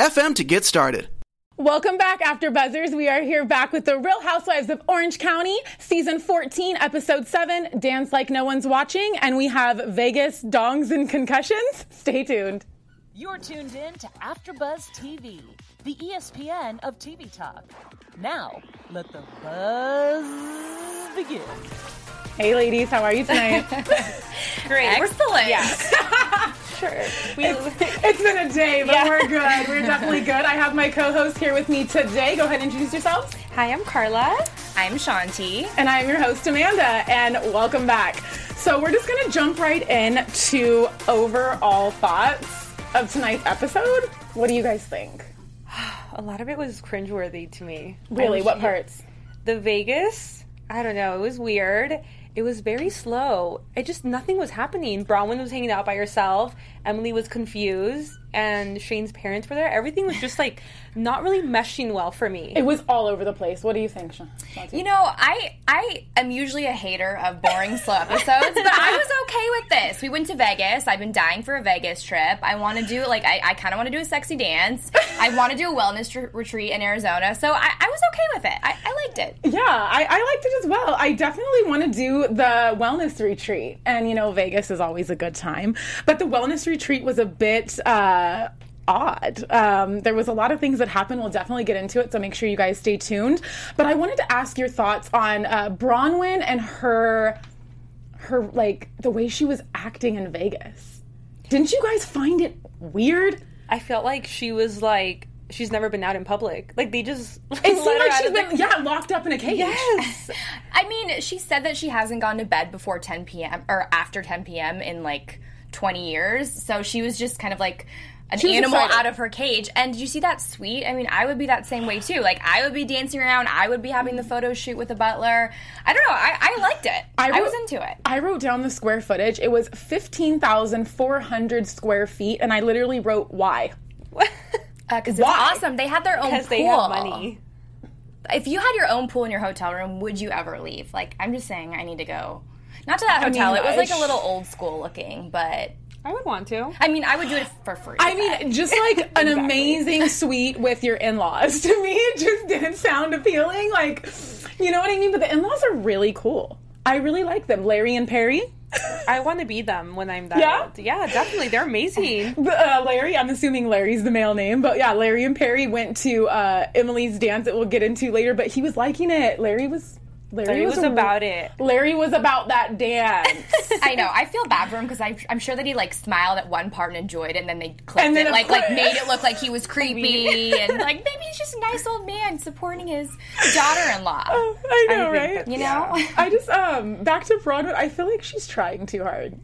FM to get started. Welcome back, After Buzzers. We are here back with the Real Housewives of Orange County, season 14, episode 7, Dance Like No One's Watching, and we have Vegas, Dongs, and Concussions. Stay tuned. You're tuned in to AfterBuzz TV, the ESPN of TV talk. Now, let the buzz begin. Hey, ladies, how are you tonight? Great. Excellent. We're still. Yeah. sure. We, it's, it's been a day, but Yeah. we're good. We're definitely good. I have my co-host here with me today. Go ahead and introduce yourselves. Hi, I'm Carla. I'm Shanti. And I'm your host, Amanda, and welcome back. So we're just gonna jump right in to overall thoughts of tonight's episode. What do you guys think? A lot of it was cringeworthy to me. Really, what parts? The Vegas, I don't know, it was weird. It was very slow. It just nothing was happening. Braunwyn was hanging out by herself. Emily was confused, and Shane's parents were there. Everything was just like not really meshing well for me. It was all over the place. What do you think, Sha- Shanti? You know, I I am usually a hater of boring slow episodes, but I was okay with this. We went to Vegas. I've been dying for a Vegas trip. I want to do like I, I kind of want to do a sexy dance. I want to do a wellness tr- retreat in Arizona. So I, I was okay with it. I, I liked it. Yeah, I, I liked it as well. I definitely want to do the wellness retreat. And, you know, Vegas is always a good time. But the wellness retreat was a bit uh, odd. Um, there was a lot of things that happened. We'll definitely get into it, so make sure you guys stay tuned. But I wanted to ask your thoughts on uh, Braunwyn and her, her, like, the way she was acting in Vegas. Didn't you guys find it weird? I felt like she was like she's never been out in public. Like they just It seemed like she's been, yeah, locked up in a cage. Yes. I mean, she said that she hasn't gone to bed before 10 p.m. or after 10 p.m. in like 20 years. So she was just kind of like an animal excited. out of her cage. And did you see that sweet? I mean, I would be that same way too. Like, I would be dancing around. I would be having the photo shoot with the butler. I don't know. I, I liked it. I, wrote- was into it. I wrote down the square footage. It was 15,400 square feet, and I literally wrote why. Uh, because it's Why? awesome. They had their own pool. Because they have money. If you had your own pool in your hotel room, would you ever leave? Like, I'm just saying, I need to go. Not to that hotel. mean, it was like a little old school looking, but I would want to. I mean, I would do it for free. I mean, just like an amazing suite with your in laws. To me, it just didn't sound appealing. Like, you know what I mean? But the in laws are really cool. I really like them. Larry and Perry. I want to be them when I'm that Yeah? old. Yeah, definitely. They're amazing. Uh, Larry, I'm assuming Larry's the male name, but yeah, Larry and Perry went to uh, Emily's dance that we'll get into later. But he was liking it. Larry was. Larry, Larry was a- about it. Larry was about that dance. I know. I feel bad for him because I'm sure that he like smiled at one part and enjoyed it, and then they clipped And then it, of like like made it look like he was creepy, and like maybe he's just a nice old man supporting his daughter-in-law. I know, I right? that's- You know, I just um back to Braunwyn. I feel like she's trying too hard.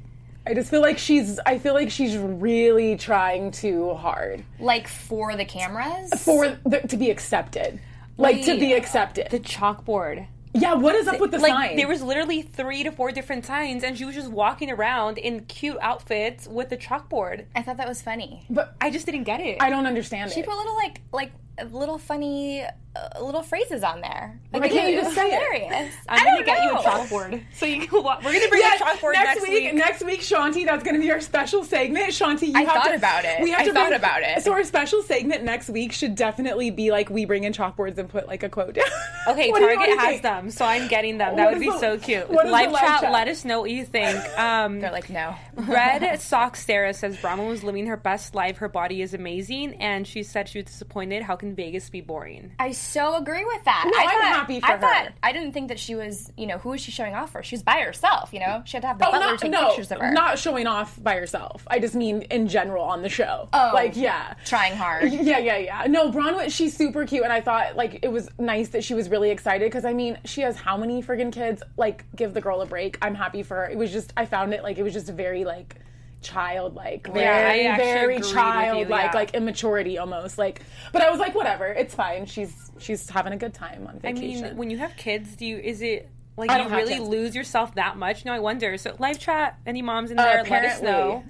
I just feel like she's. I feel like she's really trying too hard like for the cameras. for the, to be accepted. Like to be accepted. The chalkboard. Yeah. What is up with the like sign? there was literally three to four different signs, and she was just walking around in cute outfits with the chalkboard. I thought that was funny. but I just didn't get it. I don't understand She it. She put little like like little funny uh, little phrases on there. Like, Why can't it you just say it? I'm I gonna don't get you a chalkboard. So you can. wa- We're gonna bring Yes, a chalkboard next, next, week, Next week, Shanti, that's going to be our special segment. Shanti, you I have thought to, about it. We have I to thought bring- about it. So our special segment next week should definitely be like we bring in chalkboards and put like a quote down. Okay, What do you- what do Target has think? them, so I'm getting them. That would be the- so cute. what is the live live chat, chat? let us know what you think. Um, They're like no. Red Sock Sarah says Brahma was living her best life. Her body is amazing, and she said she was disappointed. How can Vegas be boring? I so agree with that. No, I I'm thought, happy for I her. thought I didn't think that she was, you know, who was she showing off for? She was by herself, you know. She had to have the Oh, butler not, take no, pictures of her. not showing off by herself. I just mean in general on the show. Oh. like yeah. trying hard. Yeah, yeah, yeah. No, Braunwyn, she's super cute, and I thought like it was nice that she was really excited because I mean, she has how many friggin' kids? Like, give the girl a break. I'm happy for her. It was just I found it like it was just very like childlike, very, very agreed with you, childlike, yeah. like immaturity almost. Like, but I was like, whatever, it's fine. She's she's having a good time on vacation. I mean, when you have kids, do you is it like you really kids. lose yourself that much? No, I wonder. So live chat, any moms in Uh, there, let us know.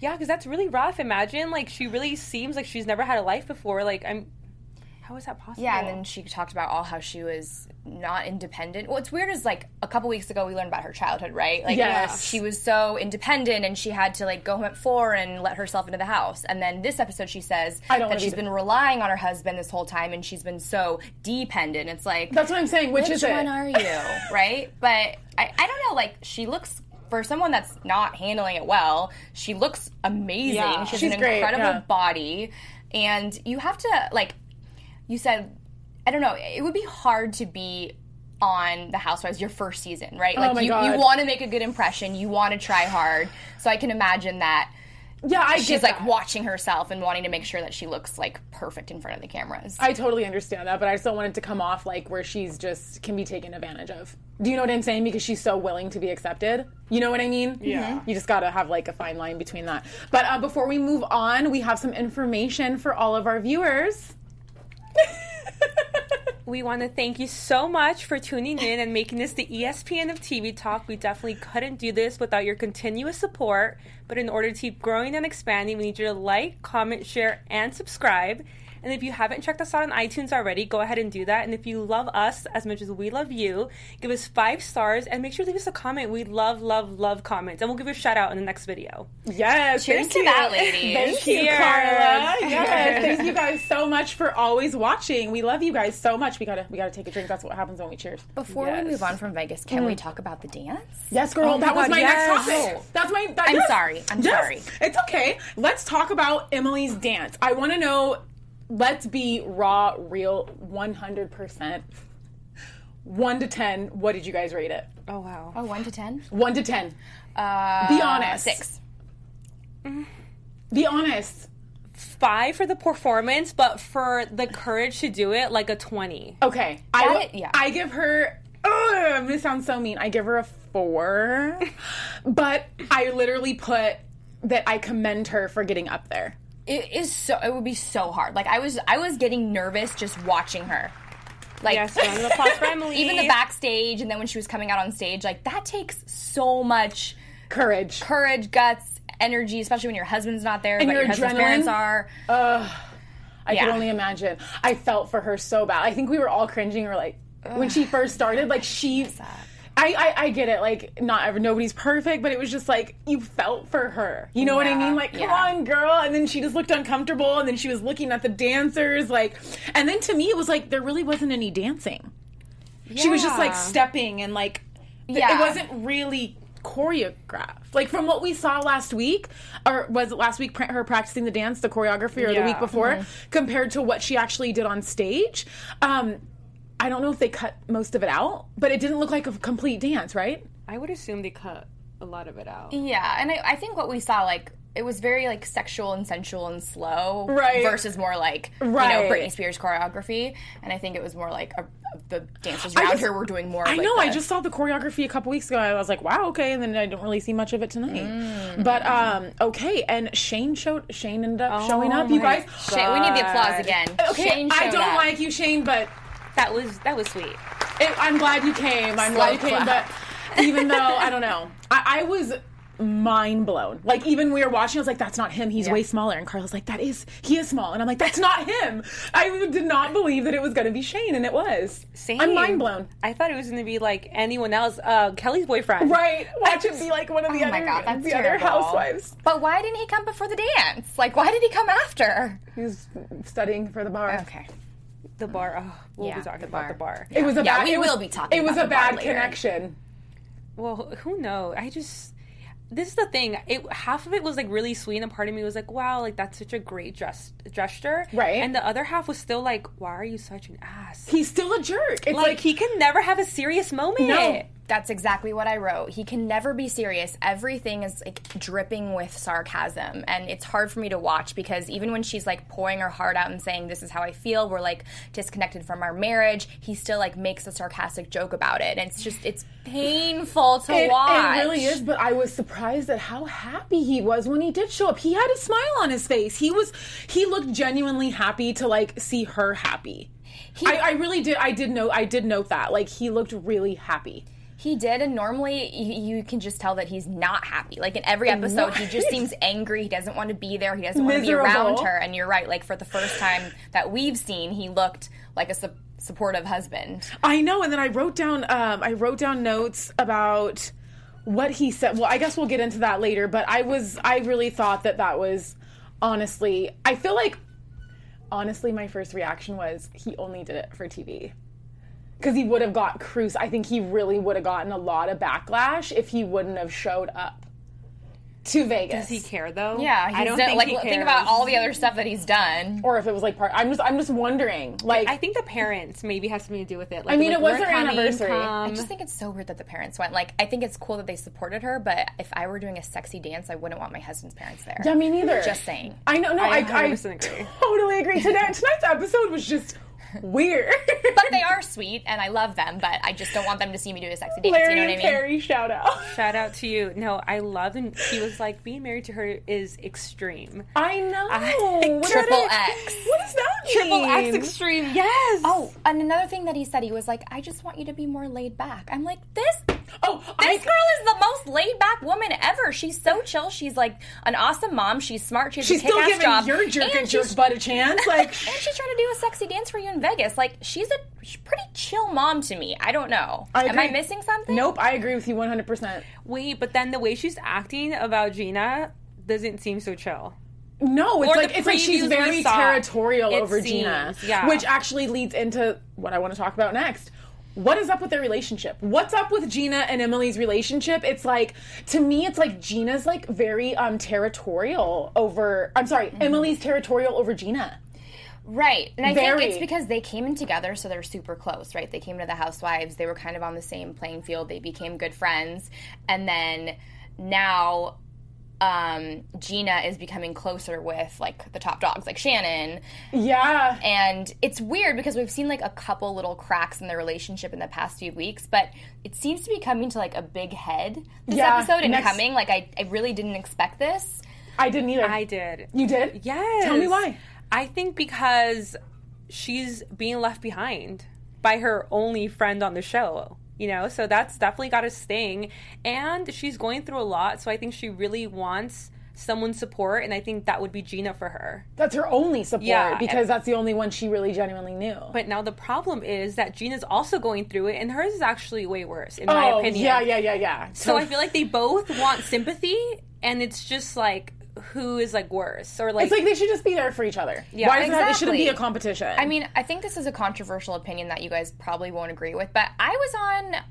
Yeah, because that's really rough. Imagine like she really seems like she's never had a life before. Like I'm, how is that possible? Yeah, and then she talked about all how she was not independent. What's weird is like a couple weeks ago we learned about her childhood, right? Like Yes. she was so independent and she had to like go home at four and let herself into the house. And then this episode she says I don't that she's been relying on her husband this whole time and she's been so dependent. It's like That's what I'm saying. Which, which is it? one are you? right? But I, I don't know, like she looks for someone that's not handling it well, she looks amazing. Yeah. She has She's an great, incredible yeah. body. And you have to like you said I don't know, it would be hard to be on the Housewives your first season, right? Like Oh my you, God. you want to make a good impression, you want to try hard. So I can imagine that yeah, I she's get like that. watching herself and wanting to make sure that she looks like perfect in front of the cameras. I totally understand that, but I still want it to come off like where she's just can be taken advantage of. Do you know what I'm saying? Because she's so willing to be accepted. You know what I mean? Yeah. You just gotta have like a fine line between that. But uh, before we move on, we have some information for all of our viewers. We want to thank you so much for tuning in and making this the ESPN of TV Talk. We definitely couldn't do this without your continuous support. But in order to keep growing and expanding, we need you to like, comment, share, and subscribe. And if you haven't checked us out on iTunes already, go ahead and do that. And if you love us as much as we love you, give us five stars and make sure to leave us a comment. We love, love, love comments. And we'll give you a shout out in the next video. Yes, Cheers thank to you. that, ladies. Thank you, Carla. Yes, thank you guys so much for always watching. We love you guys so much. We gotta we gotta take a drink. That's what happens when we cheers. Before Yes. we move on from Vegas, can we mm. talk about the dance? Yes, girl. Oh my that was God, my yes. next topic. Oh. That's my. That, I'm yes. sorry. I'm Yes. sorry. It's okay. Let's talk about Emily's dance. I want to know. Let's be raw, real, 100. percent One to ten. What did you guys rate it? Oh, wow. Oh, one to ten? One to ten. Uh, Be honest. Six. Be honest. Five for the performance, but for the courage to do it, like a 20. Okay. I That will- it- yeah. I give her. Ugh, I'm gonna sound so mean. I give her a four, but I literally put that I commend her for getting up there. It is so. It would be so hard. Like I was, I was getting nervous just watching her. Like Yes, round of applause for Emily. even the backstage, and then when she was coming out on stage, like that takes so much Courage. courage, guts, energy, especially when your husband's not there, but your your, husband's adrenaline? parents are. I Yeah. can only imagine. I felt for her so bad. I think we were all cringing. Or like when she first started, like she. I, I, I get it. Like not ever nobody's perfect, but it was just like you felt for her. You know what I mean? Like come yeah. on, girl. And then she just looked uncomfortable, and then she was looking at the dancers. Like, and then to me, it was like there really wasn't any dancing. She was just like stepping and like Yeah. it wasn't really choreographed. Like from what we saw last week, or was it last week? Her practicing the dance, the choreography, or the week before, Mm-hmm. compared to what she actually did on stage. Um, I don't know if they cut most of it out, but it didn't look like a complete dance, right? I would assume they cut a lot of it out. Yeah, and I, I think what we saw, like, it was very like sexual and sensual and slow, Right. Versus more like Right. you know Britney Spears choreography, and I think it was more like a, the dancers I around just- her were doing more. I like, know. I just saw the choreography a couple weeks ago. I was like, wow, okay. And then I don't really see much of it tonight. Mm. But um, okay. And Shane showed. Shane ended up showing up. You guys. Shane, we need the applause again. Okay, Shane I don't up. like you, Shane, but That was that was sweet. it, I'm glad you came. I'm glad you came. clap. But even though I don't know, I, I was mind blown. Like even we were watching, I was like, "That's not him. He's way smaller." And Carla's like, "That is he is small." And I'm like, "That's not him." I did not believe that it was going to be Shane, and it was. Same. I'm mind blown. I thought it was going to be like anyone else. Uh, Kelly's boyfriend. Right? Watch it be like one of the Oh other my god, that's the other housewives. But why didn't he come before the dance? Like, why did he come after? He's studying for the bar. Okay. The bar. Oh, we'll Yeah, be talking the about bar. the bar. It was a Yeah, bad. we it was- will be talking It was about a the bad connection. Well, who knows? I just this is the thing. It half of it was like really sweet, and part of me was like, "Wow, like that's such a great gest- gesture." Right. And the other half was still like, "Why are you such an ass?" He's still a jerk. It's like, like, he can never have a serious moment. no. That's exactly what I wrote. He can never be serious. Everything is like dripping with sarcasm, and it's hard for me to watch because even when she's like pouring her heart out and saying, "This is how I feel," we're like disconnected from our marriage. He still like makes a sarcastic joke about it, and it's just it's painful to It, watch. it really is, but I was surprised at how happy he was when he did show up. He had a smile on his face. He was he looked genuinely happy to like see her happy. I, I really did. I did know. I did note that. Like he looked really happy. He did, and normally you, you can just tell that he's not happy. Like in every episode, he just seems angry. He doesn't want to be there. He doesn't want to be around her. And you're right. Like for the first time that we've seen, he looked like a su- supportive husband. I know, and then I wrote down um, I wrote down notes about what he said. Well, I guess we'll get into that later. But I was I really thought that that was honestly. I feel like honestly, my first reaction was he only did it for TV. Because he would have got Cruz. I think he really would have gotten a lot of backlash if he wouldn't have showed up to Vegas. Does he care though? Yeah, he's I don't done- think like he think about all the other stuff that he's done. Or if it was like part. I'm just I'm just wondering. Like I think the parents maybe has something to do with it. Like, I mean, like, it was their coming, anniversary. I just think it's so weird that the parents went. Like, I think it's cool that they supported her, but if I were doing a sexy dance, I wouldn't want my husband's parents there. Yeah, me neither. Just saying. I know. No, I, I I, agree. totally agree. Today, tonight's episode was just weird. But they are sweet, and I love them. But I just don't want them to see me do a sexy dance. Larry you know what I mean? Carrie, shout out. Shout out to you. No, I love and he was like being married to her is extreme. I know. I- What is Triple that? X. What does that mean? Triple X extreme. Yes. Oh, and another thing that he said, he was like, "I just want you to be more laid back." I'm like, this. Oh, I, This girl is the most laid back woman ever. She's so chill. She's like an awesome mom. She's smart. She has she's a still kick-ass giving job. your jerk and and jerk she's, butt a chance. Like, and she's trying to do a sexy dance for you in Vegas. Like she's a she's pretty chill mom to me. I don't know. I Am I missing something? nope, I agree with you 100%. Wait, but then the way she's acting about Gina doesn't seem so chill. No, it's Or like it's like she's very territorial it over Gina, yeah. which actually leads into what I want to talk about next. What is up with their relationship? What's up with Gina and Emily's relationship? It's like to me, it's like Gina's like very um territorial over. I'm sorry, Mm-hmm. Emily's territorial over Gina. Right. And I Very. think it's because they came in together, so they're super close, right? They came to the Housewives, they were kind of on the same playing field, they became good friends. And then now um, Gina is becoming closer with like the top dogs, like Shannon. Yeah, And it's weird because we've seen like a couple little cracks in their relationship in the past few weeks, but it seems to be coming to like a big head this Yeah, episode and next- coming. Like I, I really didn't expect this. I didn't either. I did. you did? Yes. Tell me why. I think because she's being left behind by her only friend on the show. You know, so that's definitely got a sting. And she's going through a lot, so I think she really wants someone's support, and I think that would be Gina for her. That's her only support Yeah. because that's the only one she really genuinely knew. But now the problem is that Gina's also going through it, and hers is actually way worse, in my oh, opinion. yeah, yeah, yeah, yeah. So I feel like they both want sympathy, and it's just like who is like worse, or like, it's like they should just be there for each other. Yeah, Why is it, have, it shouldn't be a competition? I mean, I think this is a controversial opinion that you guys probably won't agree with, but I was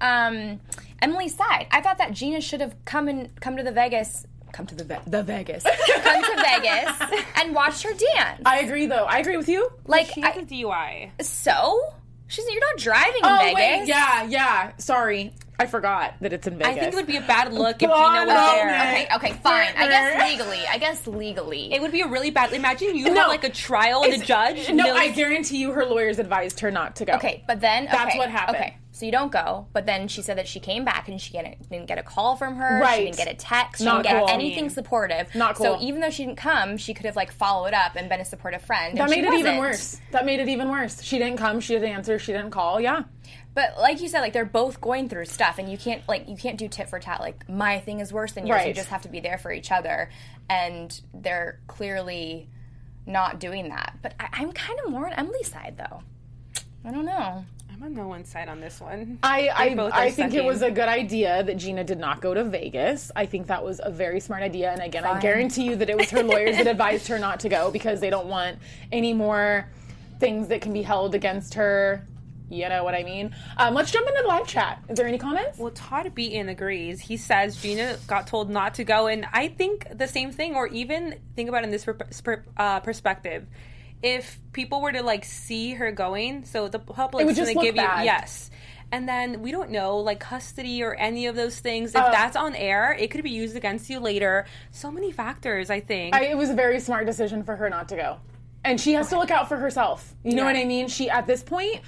on um, Emily's side. I thought that Gina should have come and come to the Vegas, come to the Ve- the Vegas, come to Vegas and watch her dance. I agree, though. I agree with you. Like, she has I- a DUI. so she's you're not driving in Oh Vegas. wait, yeah, yeah. Sorry, I forgot that it's in Vegas. I think it would be a bad look if Gina Blonde was there. moment. Okay, okay, fine. I guess legally. I guess legally. It would be a really bad. Imagine you No. have like a trial and a It's- judge. No, knows- I guarantee you, her lawyers advised her not to go. Okay, but then That's what happened. Okay, so you don't go, but then she said that she came back and she didn't, didn't get a call from her. Right. She didn't get a text. She Not didn't get cool. anything supportive. Not cool. So even though she didn't come, she could have like followed up and been a supportive friend. that and she made it even wasn't. worse. That made it even worse. She didn't come. She didn't answer. She didn't call. Yeah. But like you said, like they're both going through stuff, and you can't like you can't do tit for tat. Like my thing is worse than yours. You just have to be there for each other, and they're clearly not doing that. But I, I'm kind of more on Emily's side, though. I don't know. I'm on no one's side on this one. I both I, are I think it was a good idea that Gina did not go to Vegas. I think that was a very smart idea. And again, I guarantee you that it was her lawyers that advised her not to go because they don't want any more things that can be held against her. You know what I mean? Um, let's jump into the live chat. Is there any comments? Well, Todd Beaton agrees. He says Gina got told not to go, and I think the same thing. Or even think about it in this per- uh, perspective: if people were to like see her going, so the public's would just going to give bad. you yes, and then we don't know like custody or any of those things. If Uh, that's on air, it could be used against you later. So many factors, I think. I, it was a very smart decision for her not to go. And she has to look out for herself. You know what I mean? She at this point,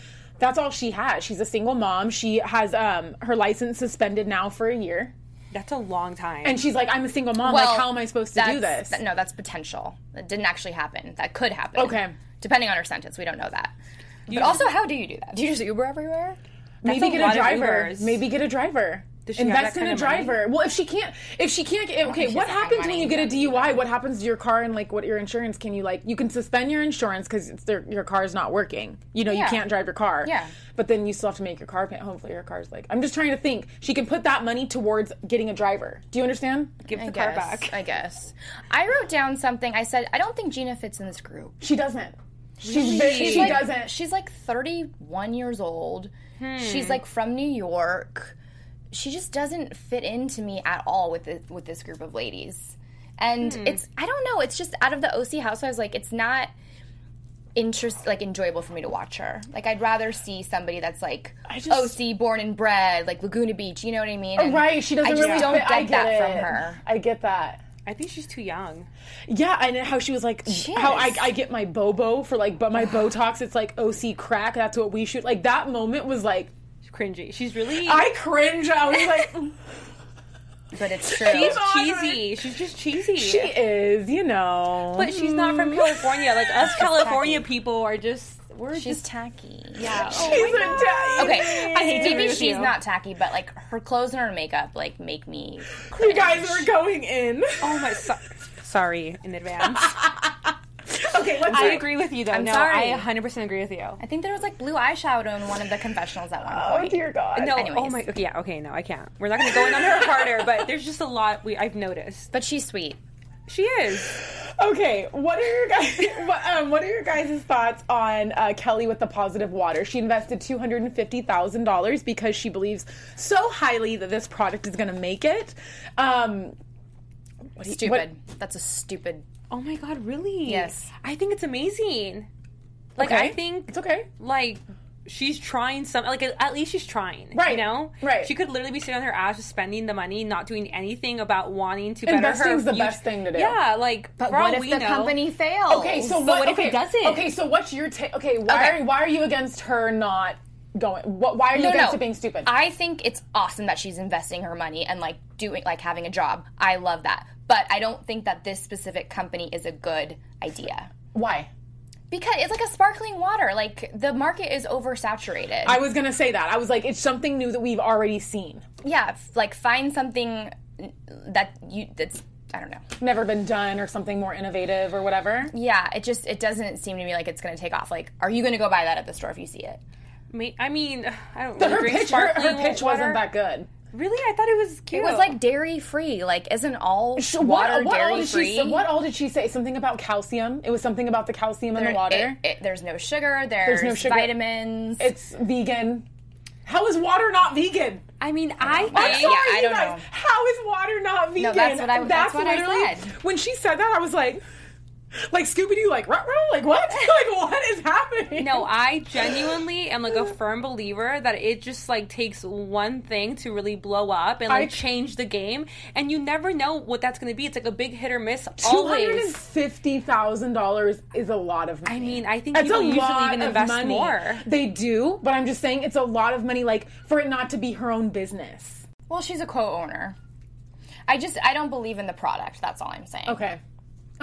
that's all she has. She's a single mom. She has um her license suspended now for a year. that's a long time. And she's like, I'm a single mom. Well, like, how am I supposed to do this? that- no, that's potential. That didn't actually happen. That could happen. Okay. Depending on her sentence, we don't know that. But also, how do you do that? Do you just Uber everywhere? Maybe a get lot a of driver. Ubers. Maybe get a driver. Does she Invest that in a of money? driver. Well, if she can't, if she can't, get, okay. What happens when you get a then DUI? What happens to your car and like what your insurance? Can you like you can suspend your insurance because your car is not working. You know you can't drive your car. Yeah. But then you still have to make your car payment. Hopefully your car's like. I'm just trying to think. She can put that money towards getting a driver. Do you understand? give the I car guess. back. I guess. I wrote down something. I said I don't think Gina fits in this group. She doesn't. She's very, She's she like, doesn't. She's like 31 years old. Hmm. She's like from New York. She just doesn't fit into me at all with this, with this group of ladies. And Hmm. it's I don't know. It's just out of the OC housewives, like it's not interest like enjoyable for me to watch her. Like I'd rather see somebody that's like just- OC born and bred, like Laguna Beach. You know what I mean? And right. She doesn't I just really don't fit. I get that it. from her. I get that. I think she's too young. Yeah, and how she was like, how I. I get my Bobo for like, but my Botox, it's like OC crack. That's what we shoot. Like that moment was like, Cringy. She's really I cringe. I was like, mm. But it's true. she's cheesy. She's just cheesy. she is, you know. but she's not from mm. California. Like us California people are just we're She's just tacky. yeah. She's oh tacky. Okay, I hate maybe she's you. not tacky, but like her clothes and her makeup like make me. You guys are going in. Oh my so- sorry in advance. Okay, let's I agree with you though. I'm no, sorry. I 100% agree with you. I think there was like blue eyeshadow in one of the confessionals at one Oh point. Oh dear God. No, oh Anyways. my okay, yeah, okay, no, I can't. We're not going to go in on her harder, but there's just a lot we I've noticed. But she's sweet. She is. Okay, what are your guys? What, um, what are your guys' thoughts on uh, Kelly with the positive water? She invested two hundred and fifty thousand dollars because she believes so highly that this product is going to make it. Um, what do you- Stupid. That's a stupid. Oh my god, really? Yes. I think it's amazing. Like Okay. I think it's okay. like she's trying some like at least she's trying Right. you know Right. she could literally be sitting on her ass just spending the money not doing anything about wanting to better her Investing's the future. best thing to do. yeah like But for all what if we the know- company fails? Okay, so But what, what if it doesn't? Okay, so what's your take? Okay, why Okay. are why are you against her not going? What, why are you no, against no. it being stupid? I think it's awesome that she's investing her money and like doing like having a job. I love that. But I don't think that this specific company is a good idea. why? Because it's like a sparkling water. Like the market is oversaturated. I was gonna say that. I was like, it's something new that we've already seen, yeah, f- like find something that you that's I don't know. never been done, or something more innovative or whatever. Yeah, it just it doesn't seem to me like it's going to take off. Like, are you going to go buy that at the store if you see it? I mean I don't But really her drink pitch, her, her pitch water. wasn't that good. Really I thought it was cute It was like dairy free. Like, isn't all So water what, what all dairy did free? she? What all did she say? Something about calcium. It was something about the calcium in the water. it- it- there's no sugar. There's, no sugar. vitamins. it's vegan. How is water not vegan? I mean I I'm sorry, yeah, I you don't guys. know. How is water not vegan? that's what I- that's what I said. when she said that. I was like, like Scooby Doo, like ruh like what? like what is happening? No, I genuinely am like a firm believer that it just like takes one thing to really blow up and like I- change the game, and you never know what that's going to be. It's like a big hit or miss. Two hundred and Always. fifty thousand dollars is a lot of money. I mean, I think That's people a usually lot even of invest money. more. They do, but I'm just saying it's a lot of money, like for it not to be her own business. well, she's a co-owner. I just I don't believe in the product. That's all I'm saying. Okay,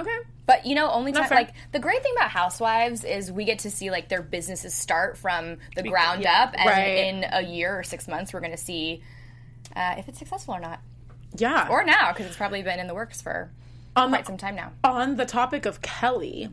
okay. But you know, only time like the great thing about Housewives is we get to see like their businesses start from the ground yeah, up, and right. in a year or six months, we're going to see uh, if it's successful or not, Yeah. or now because it's probably been in the works for on quite some time now. on the topic of Kelly,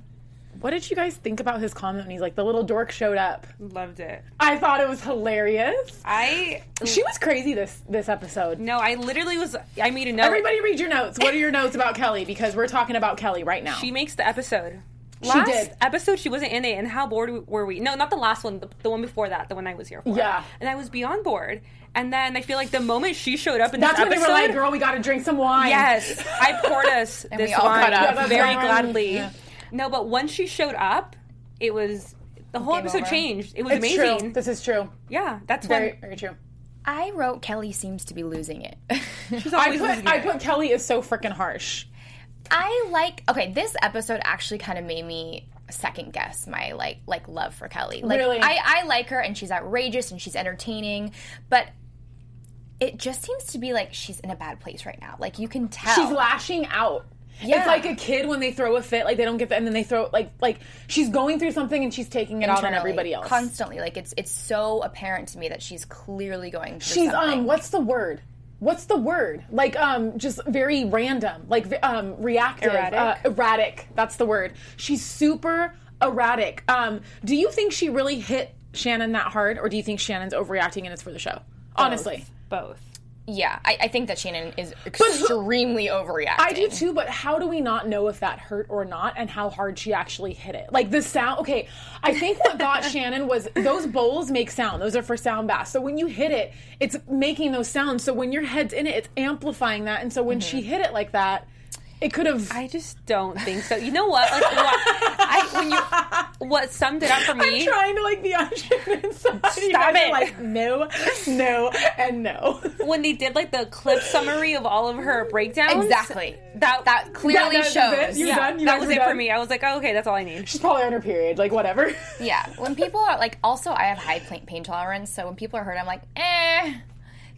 what did you guys think about his comment when he's like, the little dork showed up? Loved it. I thought it was hilarious. I She was crazy this this episode. no, I literally was. I made a note. Everybody read your notes. What are your notes about Kelly? Because we're talking about Kelly right now. She makes the episode. Last did. episode, she wasn't in it, and how bored were we? No, not the last one, the, the one before that, the one I was here for. Yeah. and I was beyond bored. And then I feel like the moment she showed up in That's this when they episode, were like, girl, we got to drink some wine. Yes, I poured us this we all wine up. Yeah, very gladly. yeah. No, but once she showed up, it was the whole Game episode over. changed. It was It's amazing. true. This is true. Yeah, that's Very, when very true. I wrote Kelly seems to be losing it. she's I always put losing I it. put Kelly is so freaking harsh. I like okay, this episode actually kind of made me second guess my like like love for Kelly. Like Really? I, I like her and she's outrageous and she's entertaining, but it just seems to be like she's in a bad place right now. Like you can tell. She's lashing out. Yeah. It's like a kid when they throw a fit, like they don't get the, and then they throw like like she's going through something and she's taking it out on everybody else. Constantly. Like it's it's so apparent to me that she's clearly going through she's something. um what's the word? What's the word? Like um just very random, like um reactive, Erratic? Uh, erratic. That's the word. She's super erratic. Um do you think she really hit Shannon that hard or do you think Shannon's overreacting and it's for the show? Honestly. both. Yeah, I, I think that Shannon is extremely overreacting. I do too, but how do we not know if that hurt or not and how hard she actually hit it? Like the sound, okay, I think what got Shannon was those bowls make sound. Those are for sound baths. So when you hit it, it's making those sounds. So when your head's in it, it's amplifying that. And so when she mm-hmm. hit it like that, it could have. I just don't think so. You know what? Like what, I, when you what summed it up for I'm me. trying to like be on Shannon's side. Stop it. Like no, no, and no. when they did like the clip summary of all of her breakdowns. Exactly. That That clearly That- that shows. it? You're yeah, done? You that was are it for me. I was like, oh, okay, that's all I need. She's probably on her period. Like whatever. Yeah, when people are like, also I have high pain, pain tolerance, so when people are hurt, I'm like, eh.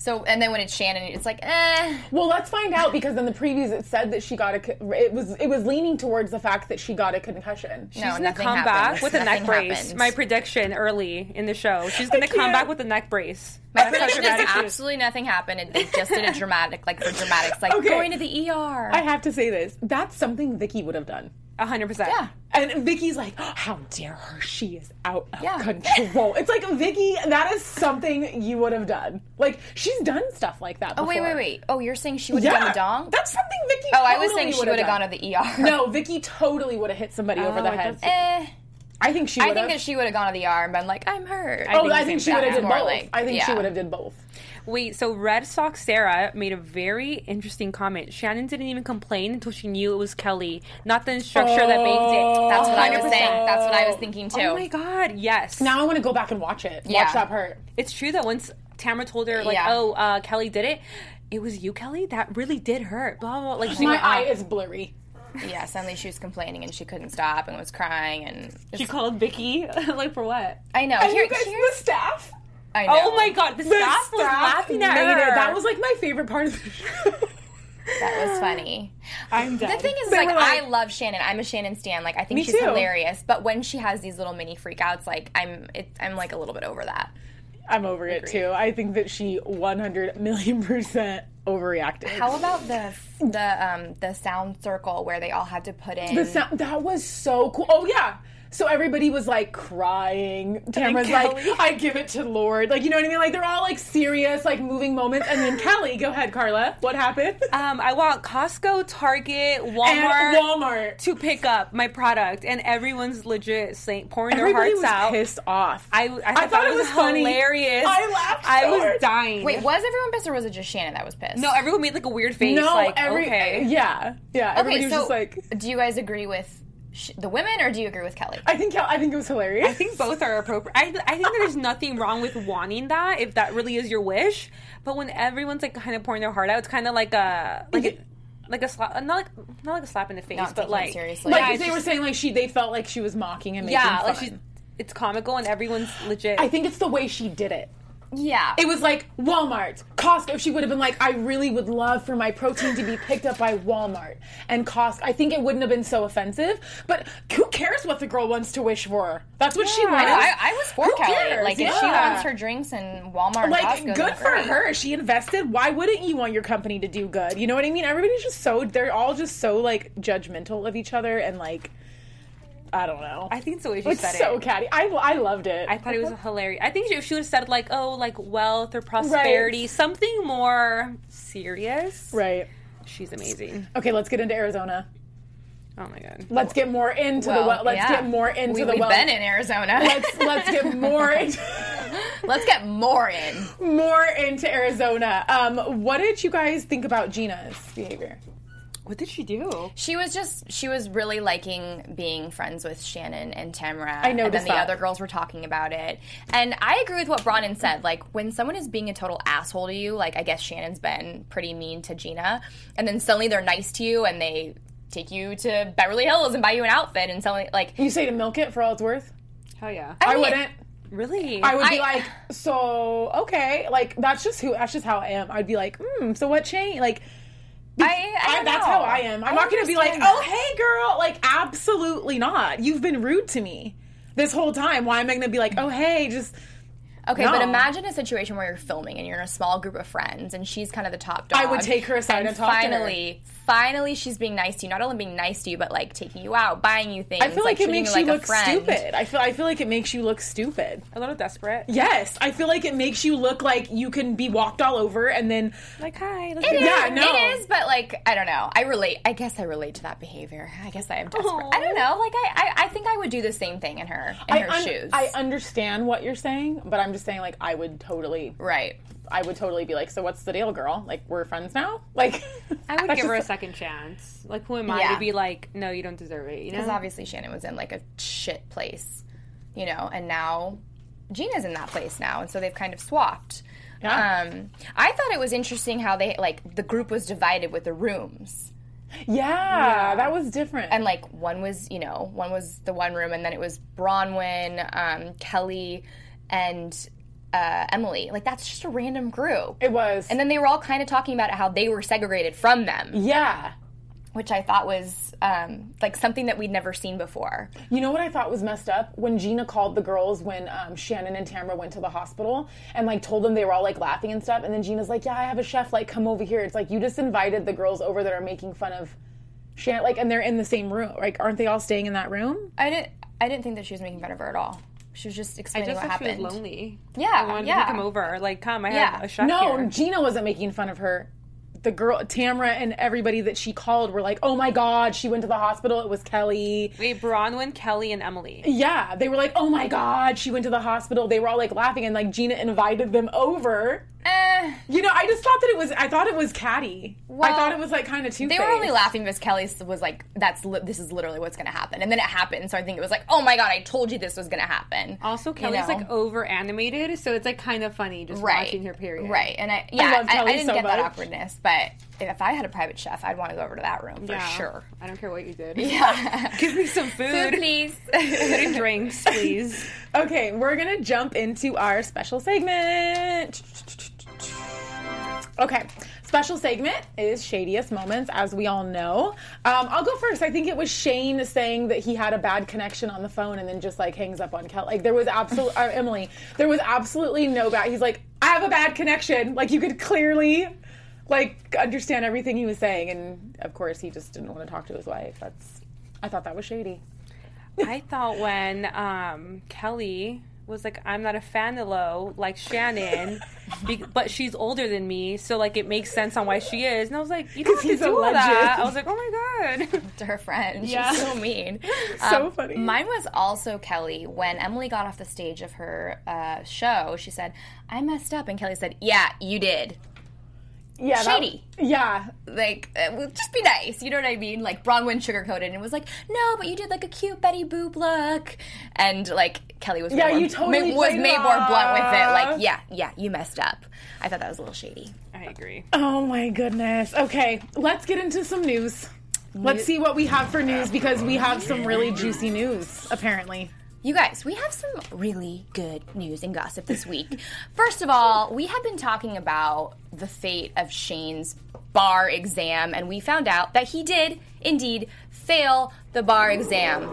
So and then when it's Shannon, it's like, eh. Well, let's find out because in the previews it said that she got a. co- It was it was leaning towards the fact that she got a concussion. no, She's gonna come happens. back with a neck brace. happens. My prediction early in the show. She's gonna come back with a neck brace. My That's prediction is dramatic she is. absolutely nothing happened. It, they just did a dramatic, like for dramatics, like Okay. going to the ER. I have to say this. That's something Vicki would have done. A hundred percent. yeah. And Vicki's like, "Oh, how dare her? She is out of Yeah. control. it's like Vicki, that is something you would have done. Like she's done stuff like that. oh wait, wait, wait. Oh, you're saying she would have Yeah, done the dong? That's something Vicki. oh, I was saying she would've gone done. to the ER. No, Vicki totally would have hit somebody over the head. eh. I think she I would think have. that she would have gone to the ER and been like, I'm hurt. oh, think I think she would have did both. like- I think she would have did both. Wait, so Red Sox Sarah made a very interesting comment. Shannon didn't even complain until she knew it was Kelly, not the instructor that baked it. That's what I was saying. That's what I was thinking too. Oh my god, yes. Now I want to go back and watch it. Yeah. Watch that part. it's true that once Tamra told her, like, Yeah. oh, uh, Kelly did it, it was you, Kelly? That really did hurt. Blah, blah, blah. Like, My went eye is blurry. yeah, suddenly she was complaining and she couldn't stop and was crying and She called Vicki, like, for what? I know. And Here, you guys, here's- the staff. I know. Oh my god, the, The staff was laughing at made. It. That was like my favorite part of the show. that was funny. I'm The thing is, They like, like- I love Shannon. I'm a Shannon stan. Like, I think she's too. hilarious. But when she has these little mini freakouts, like, I'm, it, I'm like a little bit over that. I'm over it too. I think that she 100 million percent overreacted. How about the the um the sound circle where they all had to put in? the sound that was so cool. Oh yeah. So everybody was like crying. Tamra's like, I give it to Lord. Like, you know what I mean? Like, they're all like serious, like moving moments. And then Kelly, go ahead, Carla. What happened? um, I want Costco, Target, Walmart, and Walmart. to pick up my product, and everyone's legit saying, pouring Everybody their was hearts out. pissed off. I, I, thought thought that it was funny. hilarious. I laughed I so was hard. dying. Wait, was everyone pissed or was it just Shannon that was pissed? No, everyone made like a weird face. no, like, every okay. yeah, yeah. Everybody Okay, was so just like, do you guys agree with sh- the women or do you agree with Kelly? I think I think it was hilarious. I think both are appropriate. I, I think there's nothing wrong with wanting that if that really is your wish. But when everyone's like kind of pouring their heart out, it's kind of like a like a, like a slap, not like not like a slap in the face, Not but like seriously. like yeah, it's they were saying, like she they felt like she was mocking and making yeah, fun. like she's it's comical and everyone's legit. I think it's the way she did it. Yeah. It was like Walmart, Costco. She would have been like, I really would love for my protein to be picked up by Walmart and Costco. I think it wouldn't have been so offensive, but who cares what the girl wants to wish for? That's what she I, wants. I, I was for Kelly. Like, if she wants her drinks and Walmart like Costco, good for great. her. She invested. Why wouldn't you want your company to do good? You know what I mean? Everybody's just so they're all just so like judgmental of each other and like I don't know. I think it's the way she it's said so it. So catty. I I loved it. I thought it was hilarious. I think if she would have said like, "Oh, like wealth or prosperity," something more serious. right. She's amazing. Okay, let's get into Arizona. Oh my god. Let's get more into the Well, well. Let's yeah. get more into we, the we've well. been in Arizona. let's let's get more into, Let's get more in. more into Arizona. Um, what did you guys think about Gina's behavior? What did she do? She was just she was really liking being friends with Shannon and Tamra. I And then the that. other girls were talking about it. And I agree with what Braunwyn said. Like when someone is being a total asshole to you, like I guess Shannon's been pretty mean to Gina, and then suddenly they're nice to you and they take you to Beverly Hills and buy you an outfit and suddenly like You say to milk it for all it's worth? Hell yeah. I, mean- wouldn't. Really? I would be I- like, so okay, like that's just who that's just how I am. I'd be like, hmm, so what changed? Like, I, I, don't that's know. how I am. I'm I not gonna be like, oh hey girl, like absolutely not. You've been rude to me this whole time. Why am I gonna be like, oh hey, just Okay, No. but imagine a situation where you're filming and you're in a small group of friends and she's kind of the top dog. I would take her aside and talk to her. Finally, finally, she's being nice to you. Not only being nice to you, but like taking you out, buying you things. I feel like, it makes you you like a look stupid. I feel I feel like it makes you look stupid. a little desperate. Yes, I feel like it makes you look like you can be walked all over and then Like, hi. Let's It do is, Yeah, no. it is, but like I don't know. I relate. I guess I relate to that behavior. I guess I am desperate. I don't know. Like I, I, I think I would do the same thing in her in I, her un- shoes. I understand what you're saying, but I'm just saying like I would totally right. I would totally be like, so what's the deal, girl? Like we're friends now? Like I would give her a second chance. Like, who am I Yeah. to be like, no, you don't deserve it? You know? Because obviously Shannon was in like a shit place, you know, and now Gina's in that place now, and so they've kind of swapped. Yeah. Um, I thought it was interesting how they like the group was divided with the rooms, yeah, that was different. and like one was you know one was the one room, and then it was Braunwyn, um, Kelly, and uh, Emily. Like that's just a random group. it was and then they were all kind of talking about how they were segregated from them, yeah. which I thought was um, like something that we'd never seen before. You know what I thought was messed up? When Gina called the girls when um, Shannon and Tamra went to the hospital and like told them they were all like laughing and stuff. And then Gina's like, "Yeah, I have a chef. Like, come over here." It's like you just invited the girls over that are making fun of Shannon. Like, and they're in the same room. Like, aren't they all staying in that room? I didn't. I didn't think that she was making fun of her at all. She was just I explaining just what thought she happened. was lonely. Yeah, I wanted yeah. to come over. Like, come, I Yeah. have a chef No, here. Gina wasn't making fun of her. The girl, Tamra, and everybody that she called were like, "Oh my God, she went to the hospital. It was Kelly." Wait, Braunwyn, Kelly, and Emily. Yeah, they were like, "Oh my God, she went to the hospital." They were all like laughing, and like Gina invited them over. You know, I just thought that it was. I thought it was catty. I thought it was like kind of two. they were only laughing because Kelly was like, "That's li- this is literally what's going to happen," and then it happened. So I think it was like, "Oh my god, I told you this was going to happen." Also, Kelly's know? like over animated, so it's like kind of funny just right, watching her period. right, and I yeah, love I, I, didn't so get that awkwardness, but if I had a private chef, I'd want to go over to that room for Yeah. sure. I don't care what you did. Yeah, Give me some food, food. please. Food drinks, please. Okay, we're gonna jump into our special segment. Okay, special segment is shadiest moments, as we all know. Um, I'll go first. I think it was Shane saying that he had a bad connection on the phone and then just like hangs up on Kelly. Like there was absolutely uh, Emily. There was absolutely no bad. He's like, I have a bad connection. Like you could clearly like understand everything he was saying, and of course he just didn't want to talk to his wife. That's. I thought that was shady. I thought when um, Kelly was like, I'm not a fan of Lo, like Shannon, be- but she's older than me, so like it makes sense on why she is. And I was like, you don't have to do all that. I was like, oh my god. to her friend. Yeah. She's so mean. So Um, funny. Mine was also Kelly. When Emily got off the stage of her uh, show, she said, I messed up. And Kelly said, Yeah, you did. Yeah, that- Shady. yeah, Like, uh, just be nice. You know what I mean? Like, Braunwyn sugarcoated and was like, No, but you did like a cute Betty Boop look. And like, Kelly was Yeah, more, you totally ma- was played made more blunt with it. Like, yeah, yeah, you messed up. I thought that was a little shady. I agree. Oh my goodness. Okay, let's get into some news. Let's see what we have for news because we have some really juicy news, apparently. You guys, we have some really good news and gossip this week. First of all, we have been talking about the fate of Shane's bar exam, and we found out that he did indeed fail the bar exam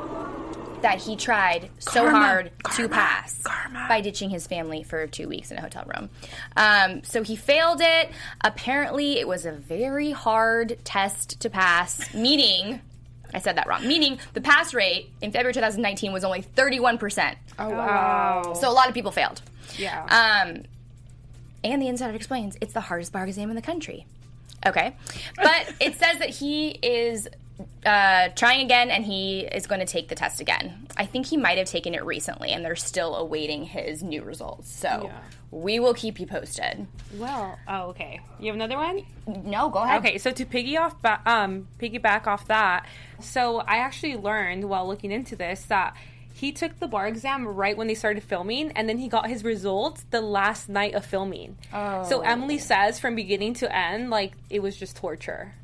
that he tried so Karma, hard to pass karma. by ditching his family for two weeks in a hotel room. Um, so he failed it. Apparently, it was a very hard test to pass, meaning. I said that wrong. Meaning the pass rate in February 2019 was only 31%. Oh, wow. So a lot of people failed. Yeah. Um, and the insider explains it's the hardest bar exam in the country. Okay. But it says that he is uh, trying again, and he is going to take the test again. I think he might have taken it recently, and they're still awaiting his new results. So we will keep you posted. Well, oh, okay. You have another one? No, go ahead. Okay, so to piggy off, ba- um, piggyback off that, so I actually learned while looking into this that he took the bar exam right when they started filming, and then he got his results the last night of filming. Oh. So Emily says from beginning to end, like it was just torture.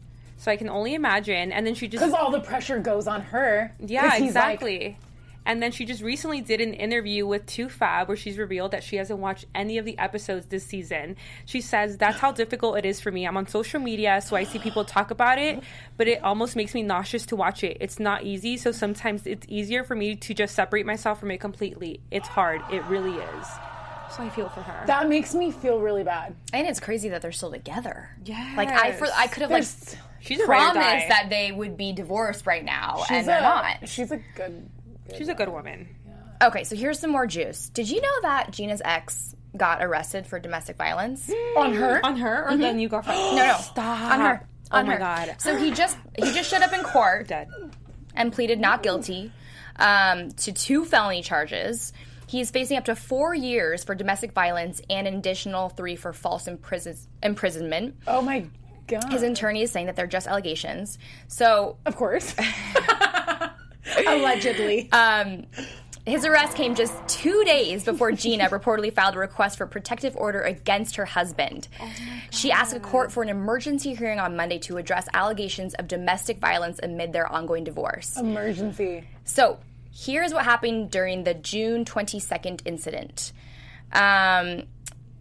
So I can only imagine. And then she just Because all the pressure goes on her. Yeah, he's like, exactly. and then she just recently did an interview with TooFab where she's revealed that she hasn't watched any of the episodes this season. She says, That's how difficult it is for me. I'm on social media, so I see people talk about it, but it almost makes me nauseous to watch it. It's not easy, so sometimes it's easier for me to just separate myself from it completely. It's hard. It really is. So I feel for her. that makes me feel really bad. And it's crazy that they're still together. Yeah. Like I, for, I could have like There's- she's a ride or die. promised that they would be divorced right now, She's and they're a, not. She's a good. She's a good woman. Okay, so here's some more juice. Did you know that Gina's ex got arrested for domestic violence? On her? On her or the new girlfriend? No, no, Stop. on her. Oh On my her. God. So he just he just showed up in court Dead. and pleaded not guilty um, to two felony charges. He's facing up to four years for domestic violence and an additional three for false imprison- imprisonment. Oh my god. His attorney is saying that they're just allegations. So of course. Allegedly. Um, his arrest came just two days before Gina reportedly filed a request for protective order against her husband. she asked a court for an emergency hearing on Monday to address allegations of domestic violence amid their ongoing divorce. Emergency. So here's what happened during the June 22nd incident. Um,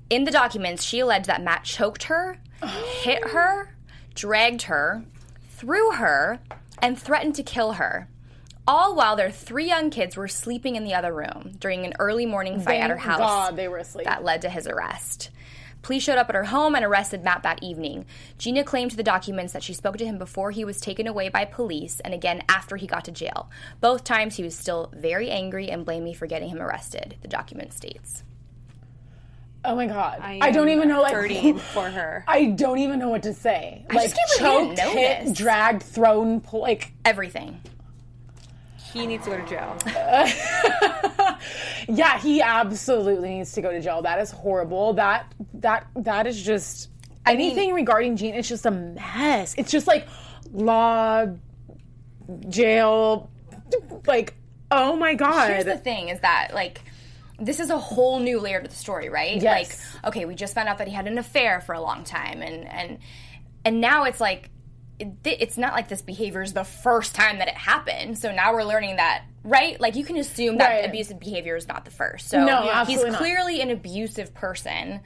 in the documents, she alleged that Matt choked her, hit her, dragged her, threw her, and threatened to kill her. All while their three young kids were sleeping in the other room during an early morning fight at her house God they were asleep. that led to his arrest. Police showed up at her home and arrested Matt that evening. Gina claimed to the documents that she spoke to him before he was taken away by police and again after he got to jail. Both times he was still very angry and blamed me for getting him arrested, the document states. Oh my god. I, don't even know like hurting for her. I don't even know what to say. like just can't choked, didn't hit, dragged, thrown, pull, like Everything. He needs to go to jail. yeah, he absolutely needs to go to jail. That is horrible. That that that is just anything regarding Gene. It's just a mess. It's just like law, jail, like oh my god. Here's the thing is that like this is a whole new layer to the story, right? Yes. Like, okay, we just found out that he had an affair for a long time and and and now it's like it, it's not like this behavior is the first time that it happened. So now we're learning that, right? Like you can assume that Right. abusive behavior is not the first. So No, he's absolutely not. clearly an abusive person.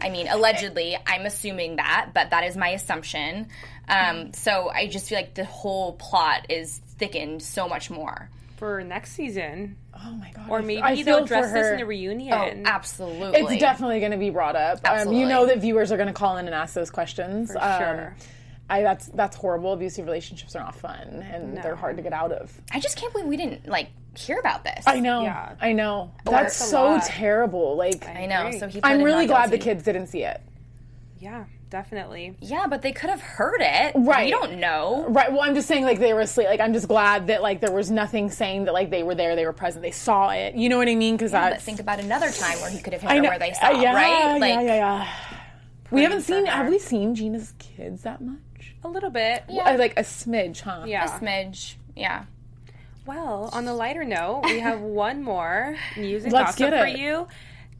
I mean, allegedly, I'm assuming that, but that is my assumption. Um, so I just feel like the whole plot is thickened so much more. For next season. oh my god. Or maybe I they'll feel address this her. in a reunion. Oh, absolutely. It's definitely going to be brought up. Um, you know that viewers are going to call in and ask those questions. For Um, sure. I that's that's horrible. Abusive relationships are not fun, and they're hard to get out of. I just can't believe we didn't like hear about this. I know. Yeah. I know. That's That's so lot. terrible. Like I know. So he. I'm really not glad the kids didn't see it. Yeah, definitely. Yeah, but they could have heard it. Right. We don't know. Right. Well, I'm just saying, like they were asleep. Like I'm just glad that like there was nothing saying that like they were there, they were present, they saw it. You know what I mean? Because But that's think about another time where he could have hit I know. where they saw, uh, yeah, right? Like, yeah, yeah, yeah. We haven't seen. her. Have we seen Gina's kids that much? A little bit. Uh, like a smidge, huh? Yeah. A smidge. Yeah. Well, on the lighter note, we have one more music and Let's gossip get for it. you.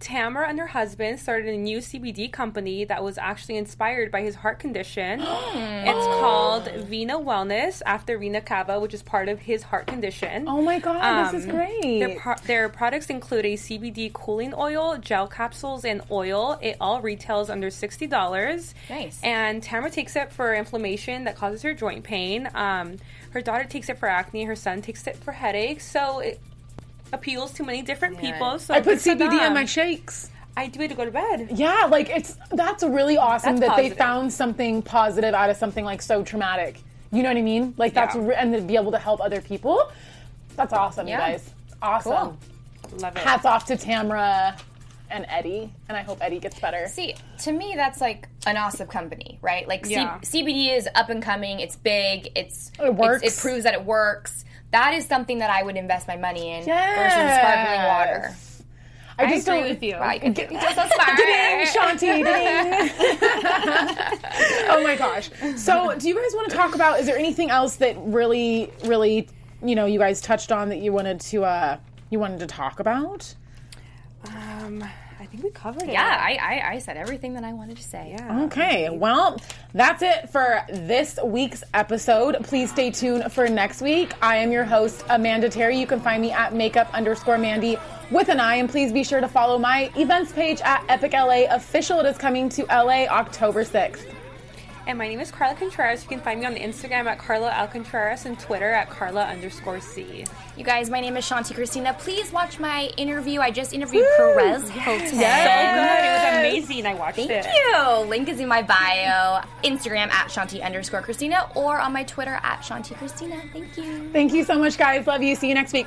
Tamra and her husband started a new CBD company that was actually inspired by his heart condition. it's called Vena Wellness after vena cava, which is part of his heart condition. Oh my god, this is Um, great. Their, pro- their products include a CBD cooling oil, gel capsules, and oil. It all retails under sixty dollars. Nice. And Tamra takes it for inflammation that causes her joint pain. Um, her daughter takes it for acne. Her son takes it for headaches. So it appeals to many different people. So I put CBD in them. my shakes. I do it to go to bed. Yeah, like it's that's really awesome That's that they found something positive out of something like so traumatic. You know what I mean? Like that's Yeah. re- and to be able to help other people. That's awesome, Yeah. you guys. Awesome. Cool. Love it. Hats off to Tamra and Eddie, and I hope Eddie gets better. See, to me, that's like an awesome company, right? Like C- Yeah. CBD is up and coming. It's big. It's It works. It, it proves that it works. That is something that I would invest my money in Yes. versus sparkling water. I I just agree don't. with you. Wow, you can do so smart. Ding, Shanti, ding. oh my gosh. So, do you guys want to talk about? Is there anything else that really, really, you know, you guys touched on that you wanted to, uh, you wanted to talk about? Um, I think we covered it. Yeah, I, I, I said everything that I wanted to say. Yeah. Okay, well, that's it for this week's episode. Please stay tuned for next week. I am your host, Amanda Terry. You can find me at makeup underscore Mandy with an I, and please be sure to follow my events page at Epic LA Official. It is coming to LA October 6th. And my name is Carla Contreras. You can find me on Instagram at Carla L. Contreras and Twitter at Carla underscore C. You guys, my name is Shanti Christina. Please watch my interview. I just interviewed Perez Hilton. So good. It was amazing. I watched Thank it. Thank you. Link is in my bio. Instagram at Shanti underscore Christina or on my Twitter at Shanti Christina. Thank you. Thank you so much, guys. Love you. See you next week.